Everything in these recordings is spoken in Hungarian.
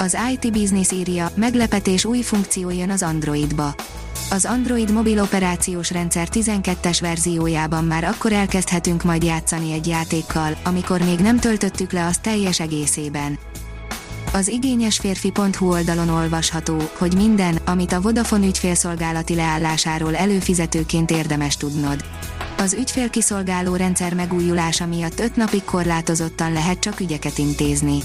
Az IT Business írja, meglepetés új funkció jön az Androidba. Az Android mobil operációs rendszer 12-es verziójában már akkor elkezdhetünk majd játszani egy játékkal, amikor még nem töltöttük le azt teljes egészében. Az igényesférfi.hu oldalon olvasható, hogy minden, amit a Vodafone ügyfélszolgálati leállásáról előfizetőként érdemes tudnod. Az ügyfélkiszolgáló rendszer megújulása miatt 5 napig korlátozottan lehet csak ügyeket intézni.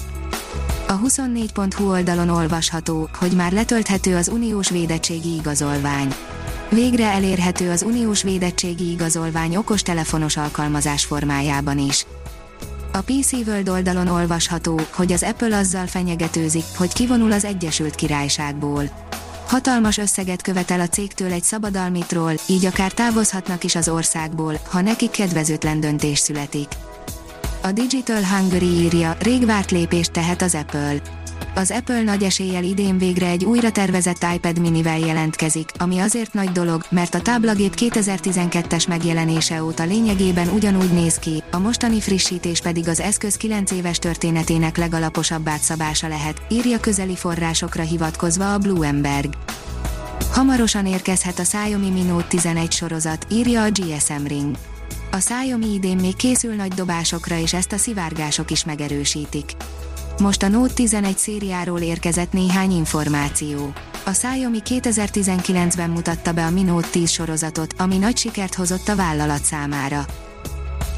A 24.hu oldalon olvasható, hogy már letölthető az uniós védettségi igazolvány. Végre elérhető az uniós védettségi igazolvány okostelefonos alkalmazás formájában is. A PC World oldalon olvasható, hogy az Apple azzal fenyegetőzik, hogy kivonul az Egyesült Királyságból. Hatalmas összeget követel a cégtől egy szabadalmitról, így akár távozhatnak is az országból, ha nekik kedvezőtlen döntés születik. A Digital Hungary írja, rég várt lépést tehet az Apple. Az Apple nagy eséllyel idén végre egy újra tervezett iPad minivel jelentkezik, ami azért nagy dolog, mert a táblagép 2012-es megjelenése óta lényegében ugyanúgy néz ki, a mostani frissítés pedig az eszköz 9 éves történetének legalaposabb átszabása lehet, írja közeli forrásokra hivatkozva a Bloomberg. Hamarosan érkezhet a Xiaomi Mi Note 11 sorozat, írja a GSM Ring. A Xiaomi idén még készül nagy dobásokra és ezt a szivárgások is megerősítik. Most a Note 11 szériáról érkezett néhány információ. A Xiaomi 2019-ben mutatta be a Mi Note 10 sorozatot, ami nagy sikert hozott a vállalat számára.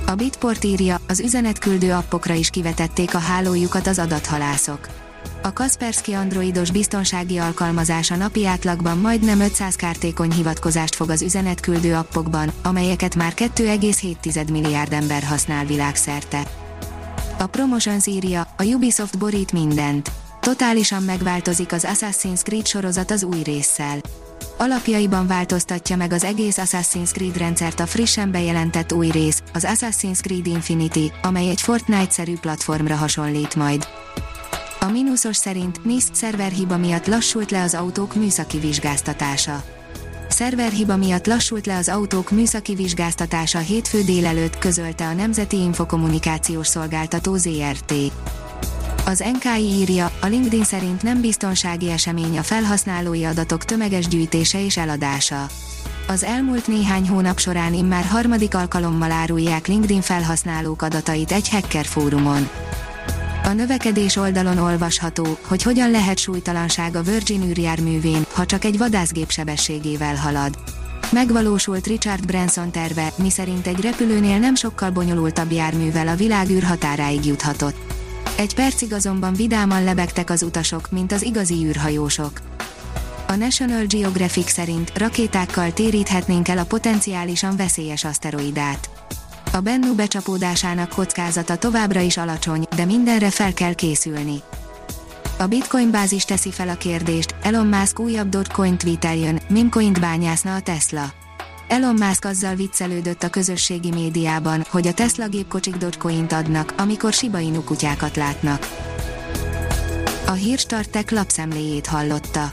A Bitport írja, az üzenetküldő appokra is kivetették a hálójukat az adathalászok. A Kaspersky androidos biztonsági alkalmazása napi átlagban majdnem 500 kártékony hivatkozást fog az üzenetküldő appokban, amelyeket már 2,7 milliárd ember használ világszerte. A Promotions írja, a Ubisoft borít mindent. Totálisan megváltozik az Assassin's Creed sorozat az új résszel. Alapjaiban változtatja meg az egész Assassin's Creed rendszert a frissen bejelentett új rész, az Assassin's Creed Infinity, amely egy Fortnite-szerű platformra hasonlít majd. A mínuszos szerint NIST szerverhiba miatt lassult le az autók műszaki vizsgáztatása. Szerverhiba miatt lassult le az autók műszaki vizsgáztatása hétfő délelőtt közölte a Nemzeti Infokommunikációs Szolgáltató ZRT. Az NKI írja, a LinkedIn szerint nem biztonsági esemény a felhasználói adatok tömeges gyűjtése és eladása. Az elmúlt néhány hónap során immár harmadik alkalommal árulják LinkedIn felhasználók adatait egy hacker fórumon. A növekedés oldalon olvasható, hogy hogyan lehet súlytalanság a Virgin űrjárművén, ha csak egy vadászgép sebességével halad. Megvalósult Richard Branson terve, miszerint egy repülőnél nem sokkal bonyolultabb járművel a világ űrhatáráig juthatott. Egy percig azonban vidáman lebegtek az utasok, mint az igazi űrhajósok. A National Geographic szerint rakétákkal téríthetnénk el a potenciálisan veszélyes aszteroidát. A Bennu becsapódásának kockázata továbbra is alacsony, de mindenre fel kell készülni. A Bitcoin bázis teszi fel a kérdést, Elon Musk újabb Dogecoin tweeteljön, Mimcoint bányászna a Tesla. Elon Musk azzal viccelődött a közösségi médiában, hogy a Tesla gépkocsik Dogecoint adnak, amikor Shiba Inu kutyákat látnak. A hírstartek lapszemléjét hallotta.